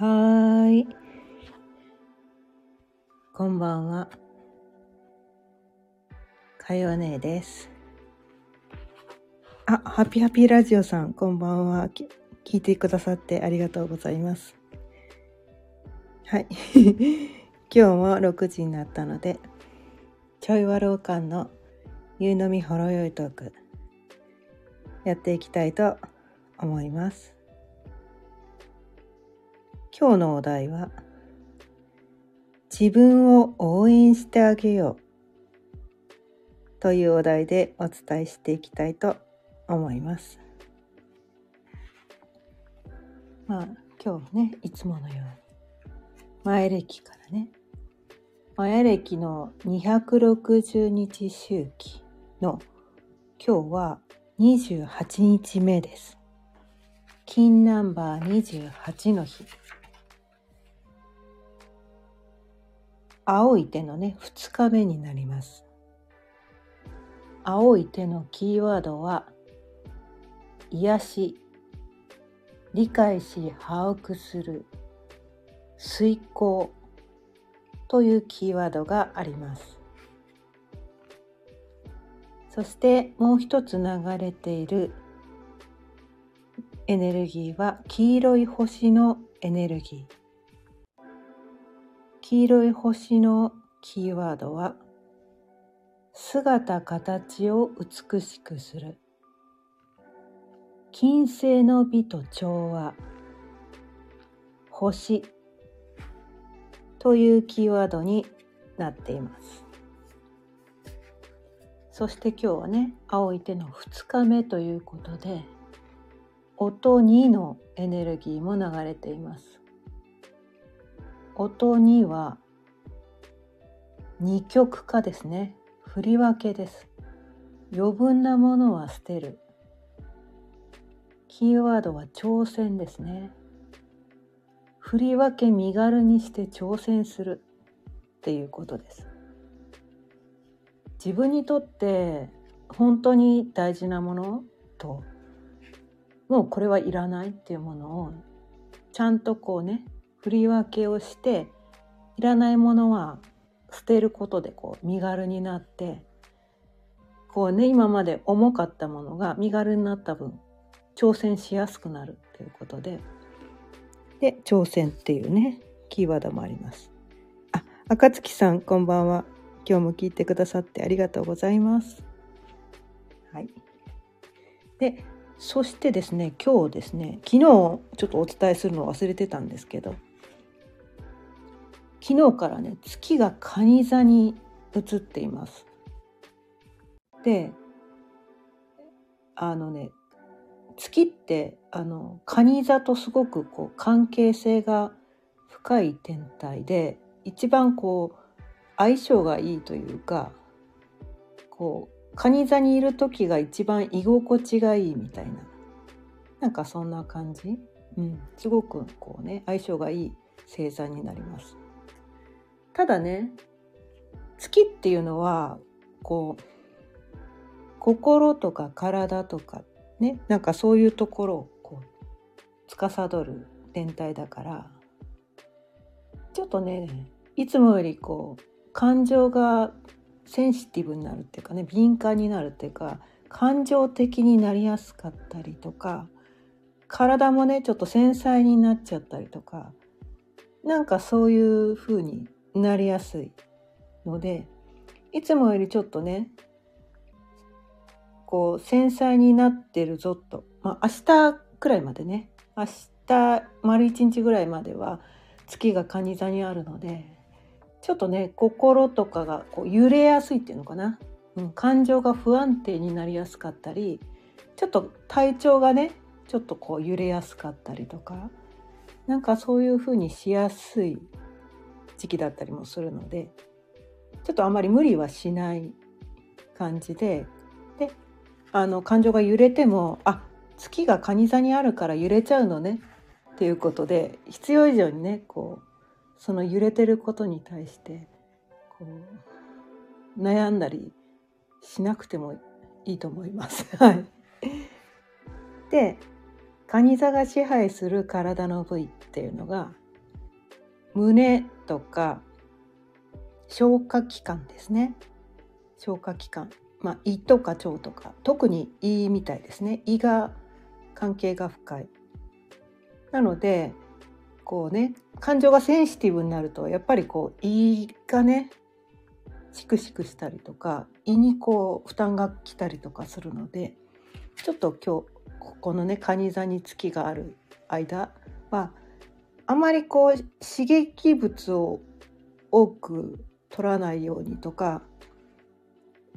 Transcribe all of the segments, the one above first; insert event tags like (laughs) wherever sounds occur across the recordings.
はーい。こんばんは。かよねです。あ、ハピハピラジオさん、こんばんは。聞いてくださってありがとうございます。はい。(laughs) 今日も6時になったので、ちょいわろうかんの夕飲みほろよいトーク、やっていきたいと思います。今日のお題は、自分を応援してあげようというお題でお伝えしていきたいと思います。まあ今日ね、いつものように前歴からね、前歴の260日周期の今日は28日目です。金ナンバー28の日。青い手のね、2日目になります。青い手のキーワードは、癒し、理解し把握する、遂行というキーワードがあります。そしてもう一つ流れているエネルギーは黄色い星のエネルギー。黄色い星のキーワードは姿形を美しくする。金星の美と調和。星。というキーワードになっています。そして今日はね青い手の2日目ということで音2のエネルギーも流れています。音2は二極化ですね。振り分けです。余分なものは捨てる。キーワードは挑戦ですね。振り分け身軽にして挑戦する。っていうことです。自分にとって本当に大事なものともうこれはいらないっていうものをちゃんとこうね振り分けをしていらないものは捨てることでこう身軽になってこうね今まで重かったものが身軽になった分挑戦しやすくなるということでで挑戦っていうねキーワードもあります。あ赤月さんこんばんは。今日も聞いてくださってありがとうございます。はい。でそしてですね今日ですね昨日ちょっとお伝えするのを忘れてたんですけど昨日からね月が蟹座に移っています。であのね月ってあの蟹座とすごくこう関係性が深い天体で一番こう相性がいいというかこう蟹座にいる時が一番居心地がいいみたいななんかそんな感じ、うん、すごくこうね相性がいい星座になります。ただね月っていうのはこう心とか体とかねなんかそういうところをこう司る天体だからちょっとねいつもよりこう感情がセンシティブになるっていうかね敏感になるっていうか感情的になりやすかったりとか体もねちょっと繊細になっちゃったりとかなんかそういう風になりやすいのでいつもよりちょっとねこう繊細になってるぞと、まあ、明日くらいまでね。明日丸一日ぐらいまでは月が蟹座にあるのでちょっとね心とかがこう揺れやすいっていうのかな、うん、感情が不安定になりやすかったりちょっと体調がねちょっとこう揺れやすかったりとかなんかそういう風にしやすい時期だったりもするのでちょっとあまり無理はしない感じでであの感情が揺れてもあ月が蟹座にあるから揺れちゃうのねっていうことで必要以上にねこうその揺れてることに対してこう悩んだりしなくてもいいと思います。(laughs) はい、で蟹座が支配する体の部位っていうのが胸とか消化器官ですね。消化器官。まあ胃とか腸とか。特に胃みたいですね。胃が関係が深い。なのでこうね感情がセンシティブになるとやっぱりこう胃がねシクシクしたりとか胃にこう負担が来たりとかするのでちょっと今日ここのね蟹座に月がある間はああまりこう刺激物を多く取らないようにとか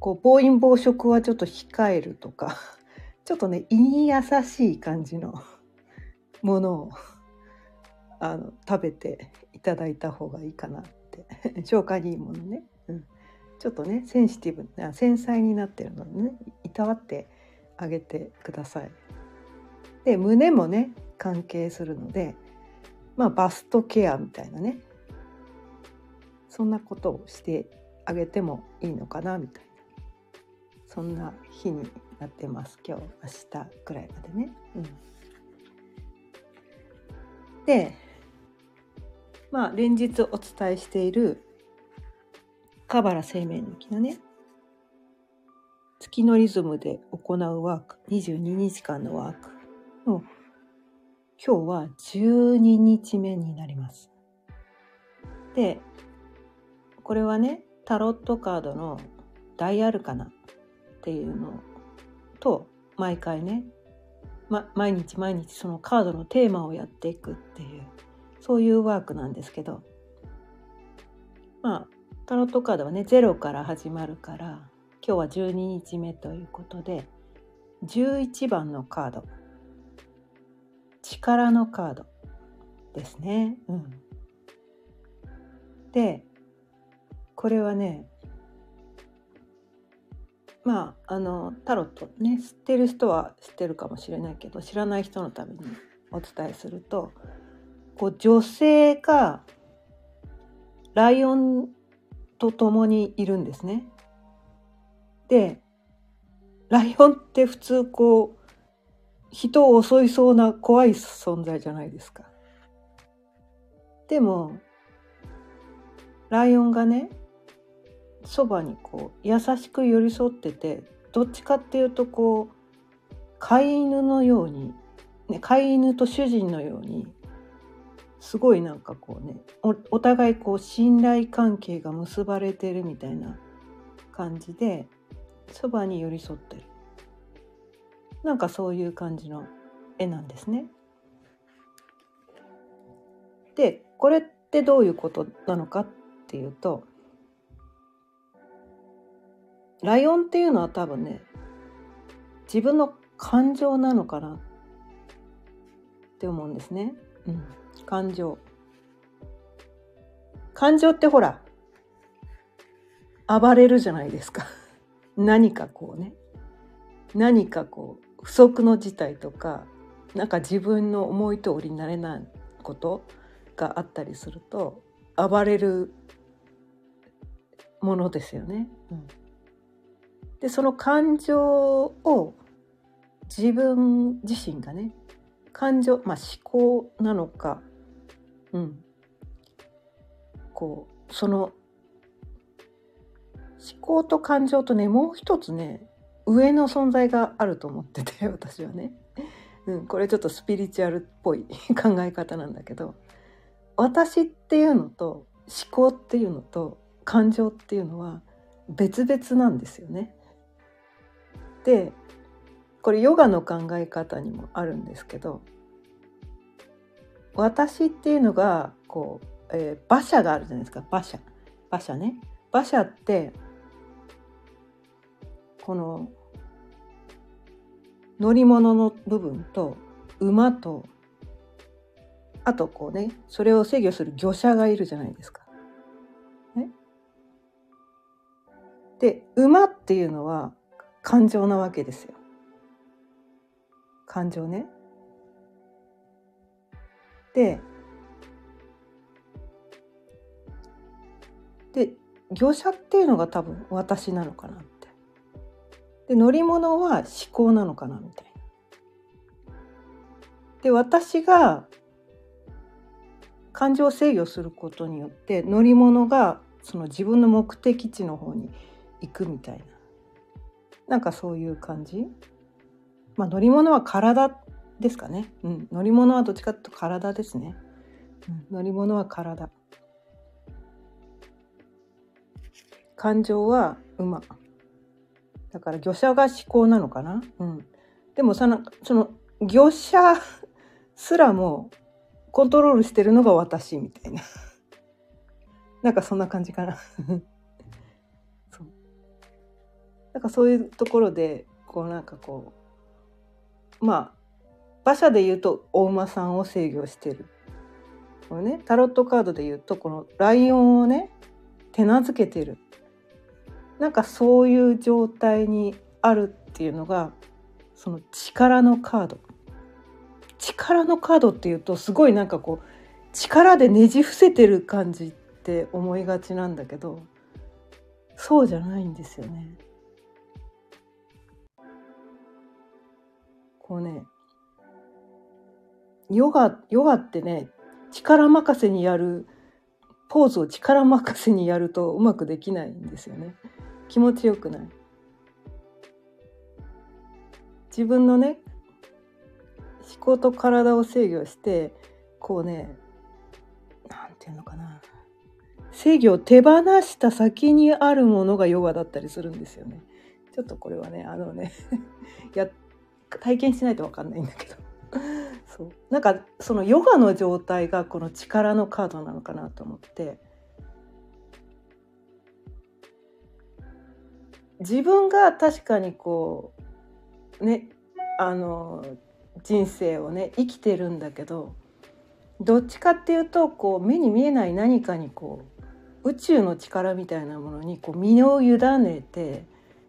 こう暴飲暴食はちょっと控えるとか (laughs) ちょっとね胃に優しい感じの (laughs) ものをあの食べていただいた方がいいかなって。(laughs) 消化にいいものね、うん、ちょっとねセンシティブな繊細になってるのでねいたわってあげてください。で胸もね関係するのでまあバストケアみたいなね。そんなことをしてあげてもいいのかなみたいな。そんな日になってます今日明日くらいまでね。うん、でまあ連日お伝えしているカバラ生命の木のね。月のリズムで行うワーク22日間のワークの今日は12日目になります。でこれはねタロットカードの大アルカナっていうのと毎回ね、ま、毎日毎日そのカードのテーマをやっていくっていうそういうワークなんですけどまあタロットカードはね0から始まるから今日は12日目ということで11番のカード力のカードですね。うん、でこれはねまああのタロットね知ってる人は知ってるかもしれないけど知らない人のためにお伝えするとこう女性がライオンと共にいるんですね。でライオンって普通こう人を襲いそうな怖い存在じゃないですか。でもライオンがねそばにこう優しく寄り添っててどっちかっていうとこう飼い犬のように、ね、飼い犬と主人のようにすごいなんかこうねお互いこう信頼関係が結ばれてるみたいな感じでそばに寄り添ってるなんかそういう感じの絵なんですね。でこれってどういうことなのかっていうとライオンっていうのは多分ね自分の感情なのかなって思うんですね。うん、感情。感情ってほら暴れるじゃないですか。何かこうね何かこう不測の事態とかなんか自分の思い通りになれないことがあったりすると暴れるものですよね。うんでその感情を自分自身がね感情まあ思考なのかうんこうその思考と感情とねもう一つね上の存在があると思ってて (laughs) 私はね、うん、これちょっとスピリチュアルっぽい考え方なんだけど私っていうのと思考っていうのと感情っていうのは別々なんですよね。でこれヨガの考え方にもあるんですけど私っていうのがこう、えー、馬車があるじゃないですか。馬車。馬車ね。馬車ってこの乗り物の部分と馬とあとこうねそれを制御する魚車がいるじゃないですか。ね、で馬っていうのは感情なわけですよ。感情ね。でで業者っていうのが多分私なのかな。で乗り物は思考なのかなみたいな。で私が感情を制御することによって乗り物がその自分の目的地の方に行くみたいな。なんかそういう感じ？まあ乗り物は体ですかね、うん、乗り物はどっちかというと体ですね、うん、乗り物は体。感情は馬。だから魚者が思考なのかな、うん、でもそのその魚者すらもコントロールしてるのが私みたいな。(laughs) なんかそんな感じかな。(laughs) そう。なんかそういうところでこうなんかこうまあ馬車で言うとお馬さんを制御してる。このねタロットカードで言うとこのライオンをね手なずけてる。なんかそういう状態にあるっていうのがその力のカード力のカードっていうとすごいなんかこう力でねじ伏せてる感じって思いがちなんだけどそうじゃないんですよね。こうねヨガヨガってね力任せにやるポーズを力任せにやるとうまくできないんですよね。気持ちよくない？自分のね思考と体を制御してこうね何て言うのかな制御を手放した先にあるものがヨガだったりするんですよね。ちょっとこれはねあのね (laughs) や体験しないと分かんないんだけどそうなんかそのヨガの状態がこの力のカードなのかなと思って自分が確かにこうねあの人生をね生きてるんだけどどっちかっていうとこう目に見えない何かにこう宇宙の力みたいなものにこう身を委ねて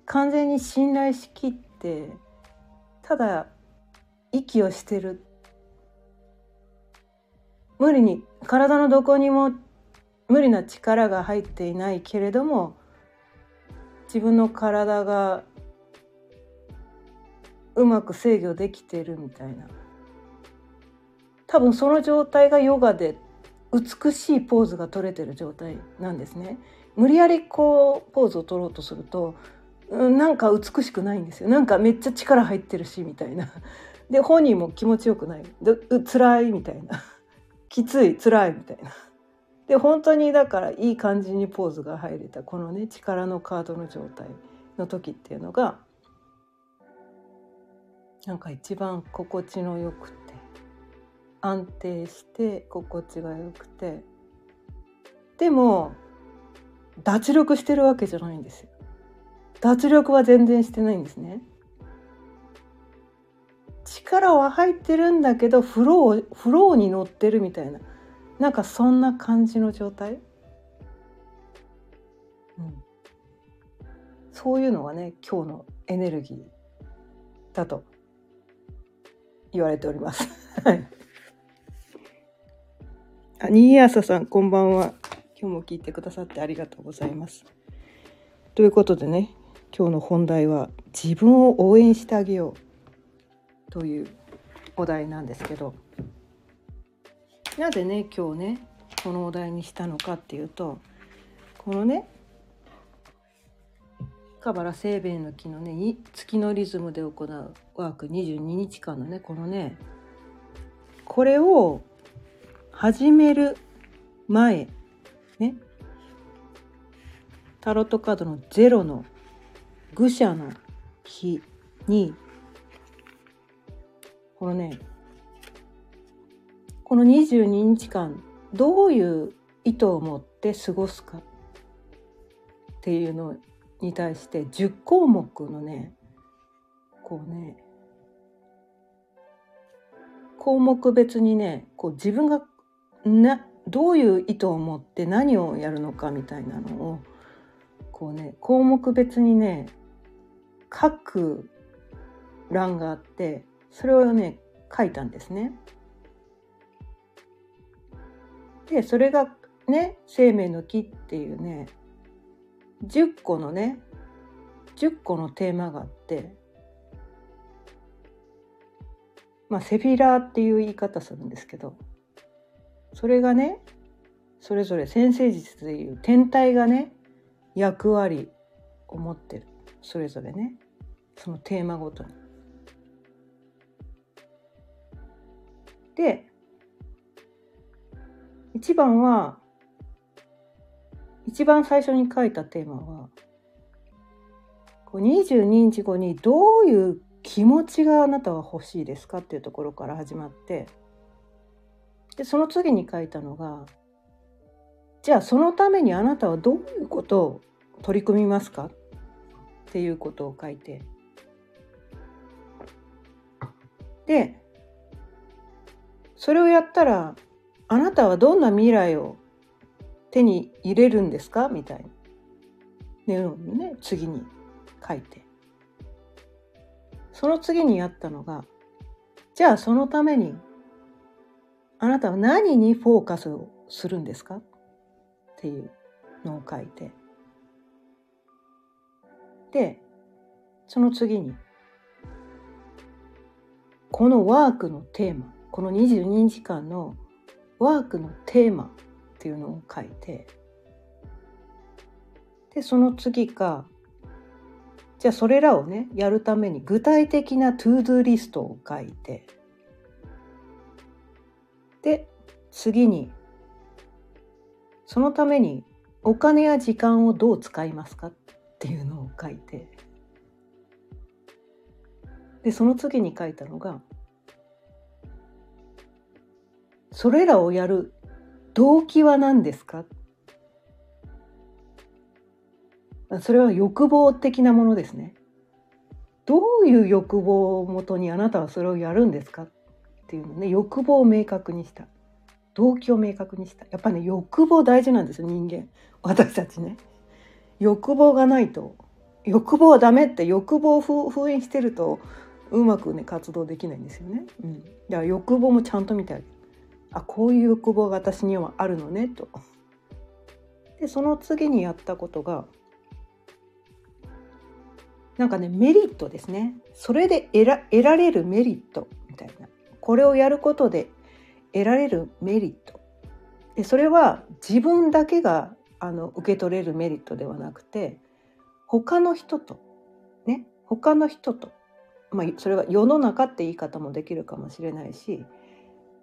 完全に信頼しきってただ息をしてる。無理に体のどこにも無理な力が入っていないけれども自分の体がうまく制御できてるみたいな。多分その状態がヨガで美しいポーズが取れてる状態なんですね。無理やりこうポーズを取ろうとするとなんか美しくないんですよ。なんかめっちゃ力入ってるしみたいな。で本人も気持ちよくない。で辛いみたいな。(laughs) きつい辛いみたいな。で本当にだからいい感じにポーズが入れたこのね力のカードの状態の時っていうのがなんか一番心地のよくて安定して心地がよくてでも脱力してるわけじゃないんですよ。脱力は全然してないんですね。力は入ってるんだけどフローフローに乗ってるみたいな。なんかそんな感じの状態、うん、そういうのがね今日のエネルギーだと言われております。あ、新朝さん、こんばんは。今日も聞いてくださってありがとうございます。ということでね、今日の本題は自分を応援してあげようというお題なんですけど、なぜね、今日ね、このお題にしたのかっていうと、このね、カバラ生命の木のね月のリズムで行うワーク22日間のねこのねこれを始める前ねタロットカードのゼロの愚者の日にこのねこの22日間どういう意図を持って過ごすかっていうのに対して10項目のねこうね項目別にねこう自分がなどういう意図を持って何をやるのかみたいなのをこうね項目別にね書く欄があってそれをね書いたんですね。でそれがね「生命の木」っていうね10個のね10個のテーマがあってまあセフィラーっていう言い方するんですけどそれがねそれぞれ先生術でいう天体がね役割を持ってるそれぞれねそのテーマごとに。で一番は一番最初に書いたテーマは22日後にどういう気持ちがあなたは欲しいですかっていうところから始まってでその次に書いたのがじゃあそのためにあなたはどういうことを取り組みますかっていうことを書いてでそれをやったらあなたはどんな未来を手に入れるんですか？みたいな。のをね次に書いて。その次にやったのがじゃあそのためにあなたは何にフォーカスをするんですか？っていうのを書いて。でその次にこのワークのテーマこの22時間のワークのテーマっていうのを書いてでその次がじゃあそれらをねやるために具体的な to do リストを書いてで次にそのためにお金や時間をどう使いますかっていうのを書いてでその次に書いたのがそれらをやる動機は何ですか？それは欲望的なものですね。どういう欲望をもとにあなたはそれをやるんですか？っていうのね欲望を明確にした。動機を明確にした。やっぱね欲望大事なんですよ人間。私たちね。欲望がないと欲望はダメって欲望を封印してるとうまくね活動できないんですよね、うん、だから欲望もちゃんと見てあげる。あこういう欲望が私にはあるのねと。でその次にやったことがなんかねメリットですね。それで得ら得られるメリットみたいな。これをやることで得られるメリット。でそれは自分だけがあの受け取れるメリットではなくて他の人とね他の人と、まあ、それは世の中って言い方もできるかもしれないし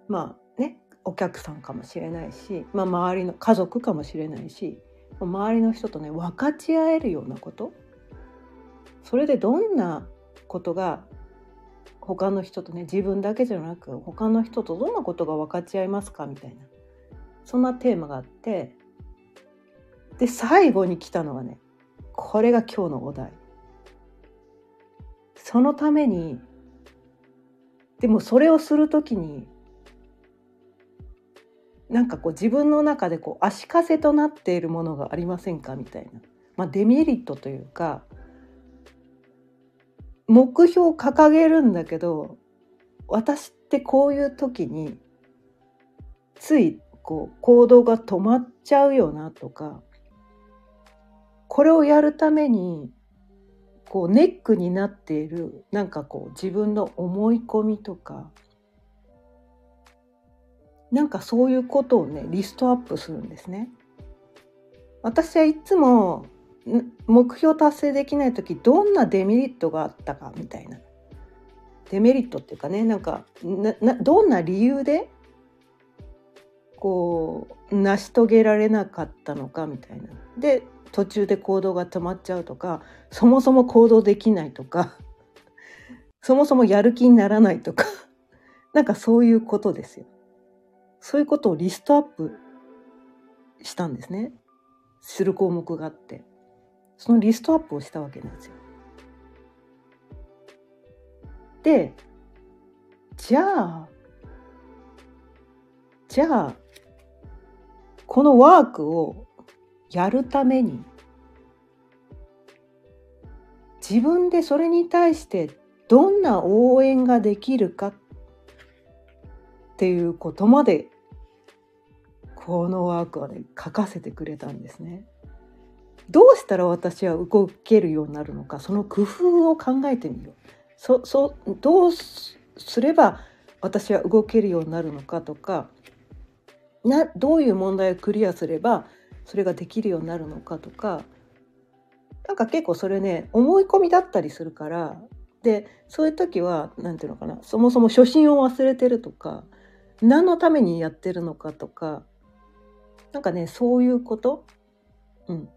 まあねお客さんかもしれないし、まあ、周りの家族かもしれないし周りの人とね分かち合えるようなこと。それでどんなことが他の人とね自分だけじゃなく他の人とどんなことが分かち合いますかみたいなそんなテーマがあってで最後に来たのがねこれが今日のお題。そのためにでもそれをする時になんかこう自分の中でこう足かせとなっているものがありませんかみたいな、まあ、デメリットというか目標を掲げるんだけど私ってこういう時についこう行動が止まっちゃうよなとかこれをやるためにこうネックになっているなんかこう自分の思い込みとかなんかそういうことをねリストアップするんですね。私はいつも目標達成できない時どんなデメリットがあったかみたいなデメリットっていうかねなんかどんな理由でこう成し遂げられなかったのかみたいなで途中で行動が止まっちゃうとかそもそも行動できないとかそもそもやる気にならないとかなんかそういうことですよ。そういうことをリストアップしたんですね。する項目があって。そのリストアップをしたわけなんですよ。でじゃあじゃあこのワークをやるために自分でそれに対してどんな応援ができるかっていうことまでこのワークはね書かせてくれたんですね。どうしたら私は動けるようになるのかその工夫を考えてみようそそどうすれば私は動けるようになるのかとかなどういう問題をクリアすればそれができるようになるのかとかなんか結構それね思い込みだったりするからでそういう時は何て言うのかなそもそも初心を忘れてるとか何のためにやってるのかとかなんかねそういうこと、うん、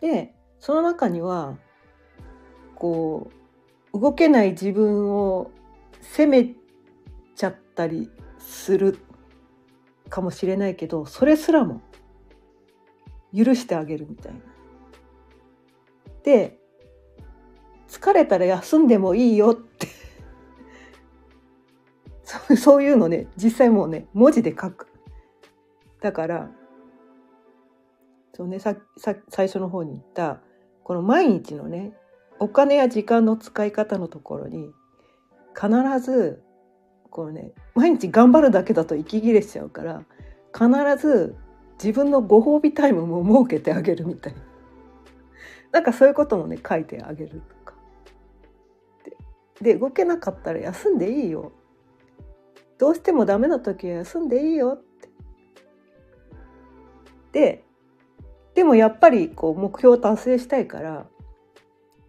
でその中にはこう動けない自分を責めちゃったりするかもしれないけどそれすらも許してあげるみたいな。で疲れたら休んでもいいよってそう (laughs) そういうのね実際もうね文字で書く。だからそうねささ最初の方に言ったこの毎日のねお金や時間の使い方のところに必ずこのね毎日頑張るだけだと息切れしちゃうから必ず自分のご褒美タイムも設けてあげるみたいな。(laughs) なんかそういうこともね書いてあげるとか。で動けなかったら休んでいいよ。どうしてもダメな時は休んでいいよって。ででもやっぱりこう目標を達成したいから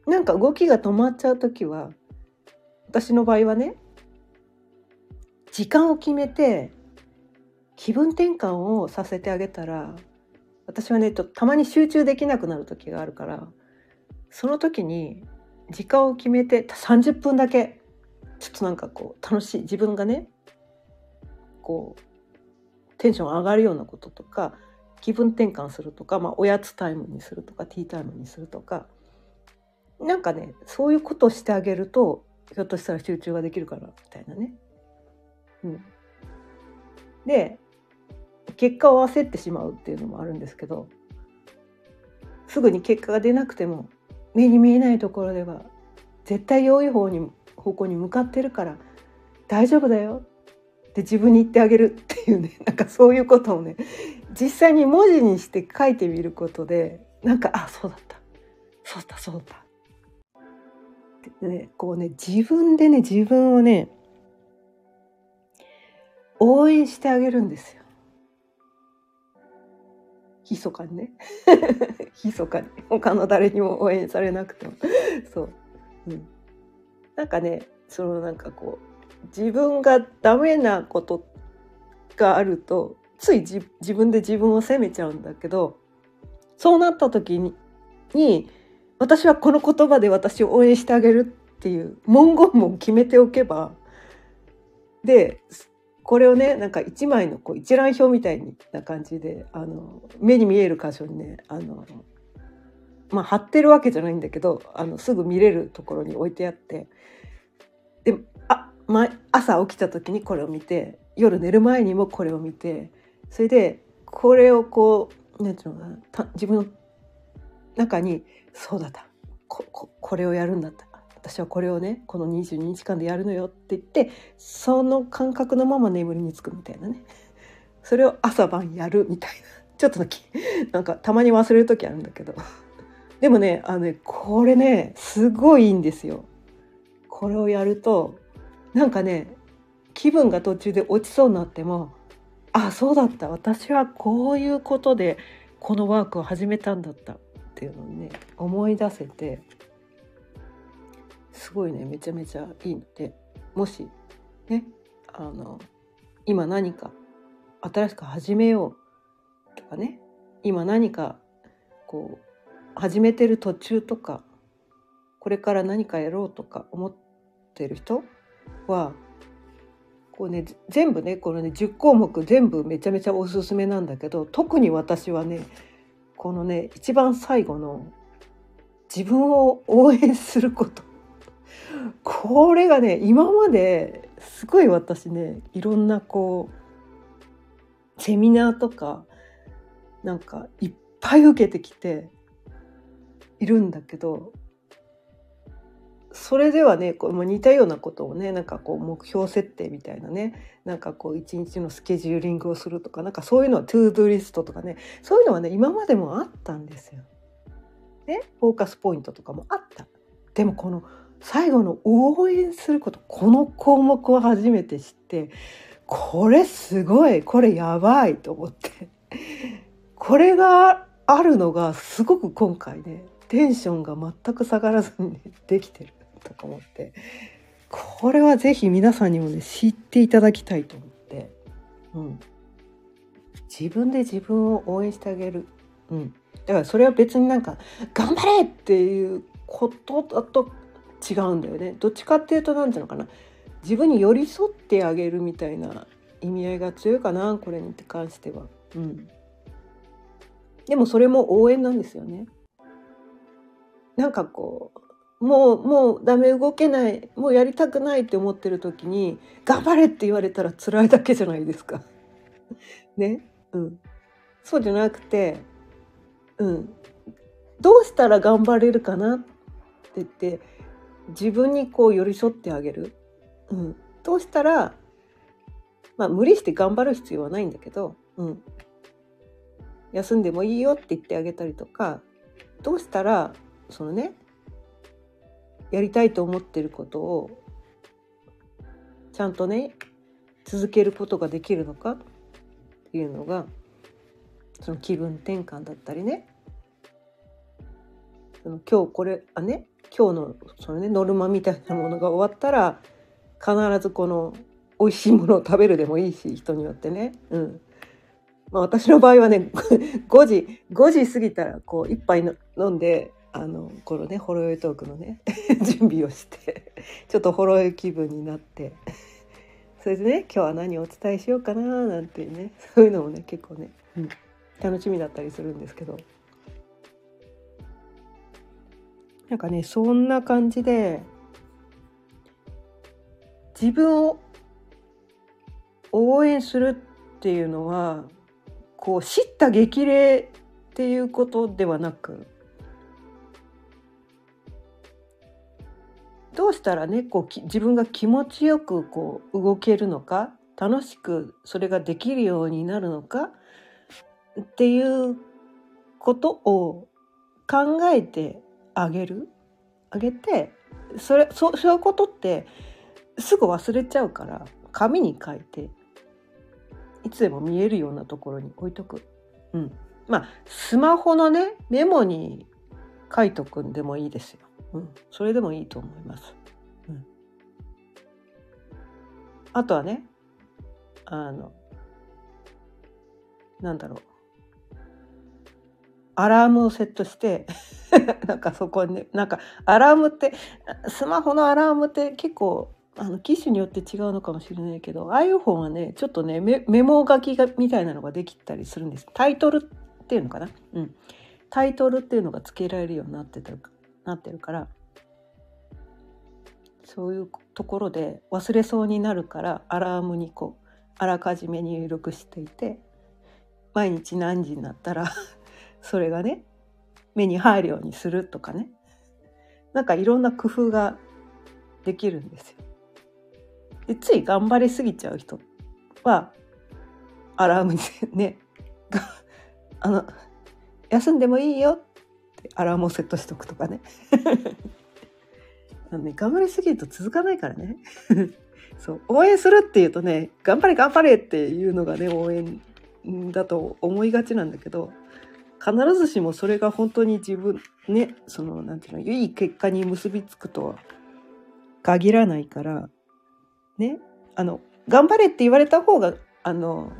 なんか動きが止まっちゃう時は私の場合はね時間を決めて気分転換をさせてあげたら私はねちょっとたまに集中できなくなる時があるからその時に時間を決めて30分だけちょっとなんかこう楽しい自分がねこうテンション上がるようなこととか気分転換するとか、まあ、おやつタイムにするとかティータイムにするとか。なんかねそういうことをしてあげるとひょっとしたら集中ができるからみたいなね。うん、で結果を焦ってしまうっていうのもあるんですけどすぐに結果が出なくても目に見えないところでは絶対良い方に方向に向かってるから大丈夫だよ。って自分に言ってあげるっていうね (laughs) なんかそういうことをね実際に文字にして書いてみることでなんかあそうだった。そうだそうだってねこうね自分でね自分をね応援してあげるんですよ。密かにね。(laughs) 密かに。他の誰にも応援されなくても。そう、うん、なんかねそのなんかこう自分がダメなことがあるとつい自分で自分を責めちゃうんだけどそうなった時にに私はこの言葉で私を応援してあげるっていう文言も決めておけばでこれをねなんか一枚のこう一覧表みたいな感じであの目に見える箇所にねあの、まあ、貼ってるわけじゃないんだけどあのすぐ見れるところに置いてあって、朝起きた時にこれを見て夜寝る前にもこれを見てそれでこれをこう何て言うのかな自分の中にそうだった。こここれをやるんだった。私はこれをねこの22日間でやるのよって言ってその感覚のまま眠りにつくみたいなね。それを朝晩やるみたいな。ちょっとなんかたまに忘れる時あるんだけど。でもねあのねこれねすごいいいんですよ。これをやるとなんかね気分が途中で落ちそうになってもあそうだった。私はこういうことでこのワークを始めたんだったっていうのをね思い出せてすごいねめちゃめちゃいいのでもしねあの今何か新しく始めようとかね今何かこう始めてる途中とかこれから何かやろうとか思ってる人はこうね全部ねこのね10項目全部めちゃめちゃおすすめなんだけど特に私はねこのね一番最後の自分を応援すること。これがね今まですごい私ねいろんなこうセミナーとかなんかいっぱい受けてきているんだけどそれではねこう似たようなことをねなんかこう目標設定みたいなねなんかこう一日のスケジューリングをするとかなんかそういうのは to do リストとかねそういうのはね今までもあったんですよ。ねフォーカスポイントとかもあった。でもこの最後の応援することこの項目を初めて知ってこれすごいこれやばいと思ってこれがあるのがすごく今回ねテンションが全く下がらずにできてるとか思って。これはぜひ皆さんにもね知っていただきたいと思って、うん、自分で自分を応援してあげる、うん、だからそれは別になんか「頑張れ!」っていうことだと違うんだよね。どっちかっていうと何ていうのかな。自分に寄り添ってあげるみたいな意味合いが強いかなこれに関しては。うん、でもそれも応援なんですよね。なんかこうもうもうダメ動けないもうやりたくないって思ってる時に「頑張れ!」って言われたら辛いだけじゃないですか。(laughs) ね、うん、そうじゃなくて、うん、どうしたら頑張れるかなって言って自分にこう寄り添ってあげる。うん、どうしたらまあ無理して頑張る必要はないんだけど、うん、休んでもいいよって言ってあげたりとかどうしたらそのねやりたいと思ってることをちゃんとね続けることができるのか？っていうのがその気分転換だったりね。その今日これあね？今日のそのねノルマみたいなものが終わったら必ずこの美味しいものを食べるでもいいし人によってね、うん。まあ、私の場合はね5時5時過ぎたらこう一杯飲んであのこのねほろ酔いトークのね (laughs) 準備をしてちょっとほろ酔い気分になってそれでね今日は何をお伝えしようかななんてねそういうのもね結構ね、うん、楽しみだったりするんですけど。なんかねそんな感じで自分を応援するっていうのはこう叱咤激励っていうことではなくどうしたらねこう自分が気持ちよくこう動けるのか楽しくそれができるようになるのかっていうことを考えてあげる？あげてそれそういうことってすぐ忘れちゃうから紙に書いていつでも見えるようなところに置いとく。うん、まあスマホのねメモに書いとくんでもいいですよ。うん、それでもいいと思います。うん、あとはねあのなんだろう。アラームをセットして (laughs) なんかそこにねなんかアラームってスマホのアラームって結構あの機種によって違うのかもしれないけど iPhone はねちょっとねメモ書きがみたいなのができたりするんです。タイトルっていうのかな、うん、タイトルっていうのが付けられるようになってたなってるからそういうところで忘れそうになるからアラームにこうあらかじめ入力していて毎日何時になったら (laughs) それがね目に入るようにするとかねなんかいろんな工夫ができるんですよ。でつい頑張りすぎちゃう人はアラームにね (laughs) あの休んでもいいよアラームをセットしとくとかね。(laughs) あのね頑張りすぎると続かないからね。(laughs) そう。応援するっていうとね頑張れ頑張れっていうのがね応援だと思いがちなんだけど必ずしもそれが本当に自分ねそのなんていうのいい結果に結びつくとは限らないからね。あの頑張れって言われた方があの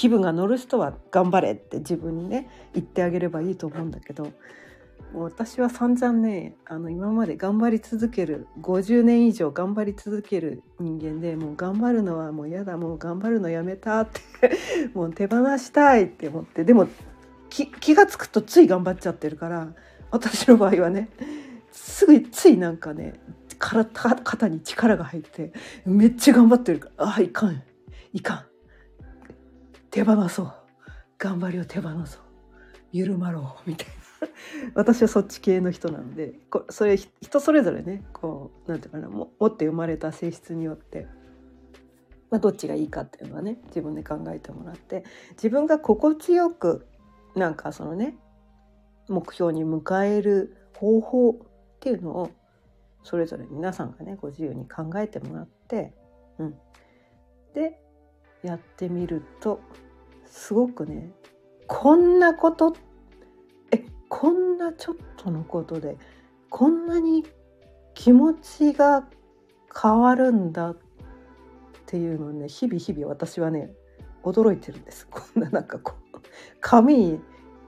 気分が乗る人は頑張れって自分にね言ってあげればいいと思うんだけど私は散々ねあの今まで頑張り続ける50年以上頑張り続ける人間でもう頑張るのはもう嫌だもう頑張るのやめたって (laughs) もう手放したいって思ってでも気が付くとつい頑張っちゃってるから私の場合はねすぐついなんかね肩に力が入ってめっちゃ頑張ってるからああいかんいかん。手放そう。頑張りを手放そう。緩まろう。みたいな。(laughs) 私はそっち系の人なのでこそれ人それぞれね。こうなんていうかな。持って生まれた性質によって、まあ、どっちがいいかっていうのはね自分で考えてもらって。自分が心地よくなんかそのね目標に迎える方法っていうのをそれぞれ皆さんがねご自由に考えてもらって、うん、でやってみるとすごくねこんなことえこんなちょっとのことでこんなに気持ちが変わるんだっていうのね日々日々私はね驚いてるんですこんななんかこう紙に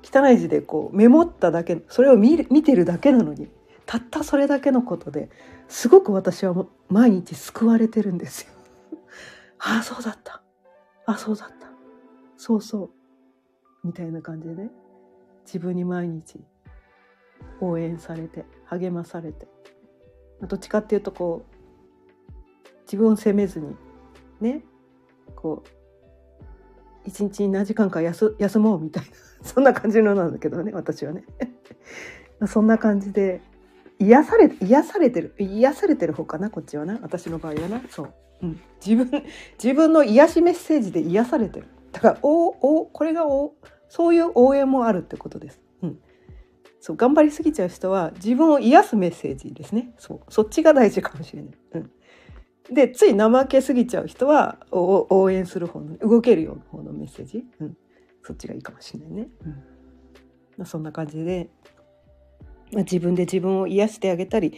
汚い字でこうメモっただけそれを見見てるだけなのにたったそれだけのことですごく私は毎日救われてるんですよ。ああそうだったあそうだった。そうそう。みたいな感じでね。自分に毎日応援されて励まされて。どっちかっていうとこう自分を責めずにねこう一日に何時間か休休もうみたいな。そんな感じのなんだけどね私はね。(laughs) そんな感じで癒され癒されてる。癒されてる方かなこっちはな。私の場合はな。そう、うん、自分自分の癒しメッセージで癒されてる。だからおおこれがおそういう応援もあるってことです、うん、そう頑張りすぎちゃう人は自分を癒すメッセージですね。そう。そっちが大事かもしれない、うん、でつい怠けすぎちゃう人は応援する方の動けるような方のメッセージ、うん、そっちがいいかもしれないね。うん、そんな感じで、まあ、自分で自分を癒してあげたり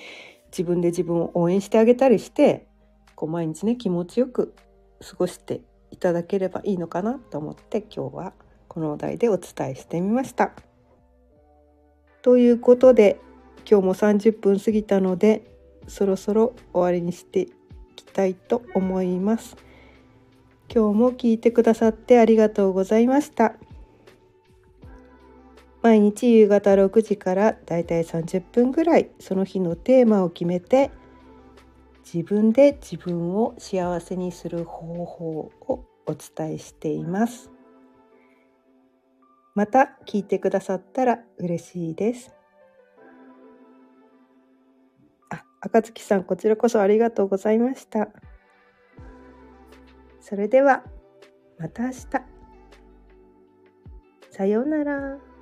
自分で自分を応援してあげたりしてこう毎日ね気持ちよく過ごしていただければいいのかなと思って今日はこのお題でお伝えしてみました。ということで今日も30分過ぎたのでそろそろ終わりにしていきたいと思います。今日も聞いてくださってありがとうございました。毎日夕方6時からだいたい30分ぐらいその日のテーマを決めて自分で自分を幸せにする方法をお伝えしています。また聞いてくださったら嬉しいです。あ赤月さん、こちらこそありがとうございました。それでは、また明日。さようなら。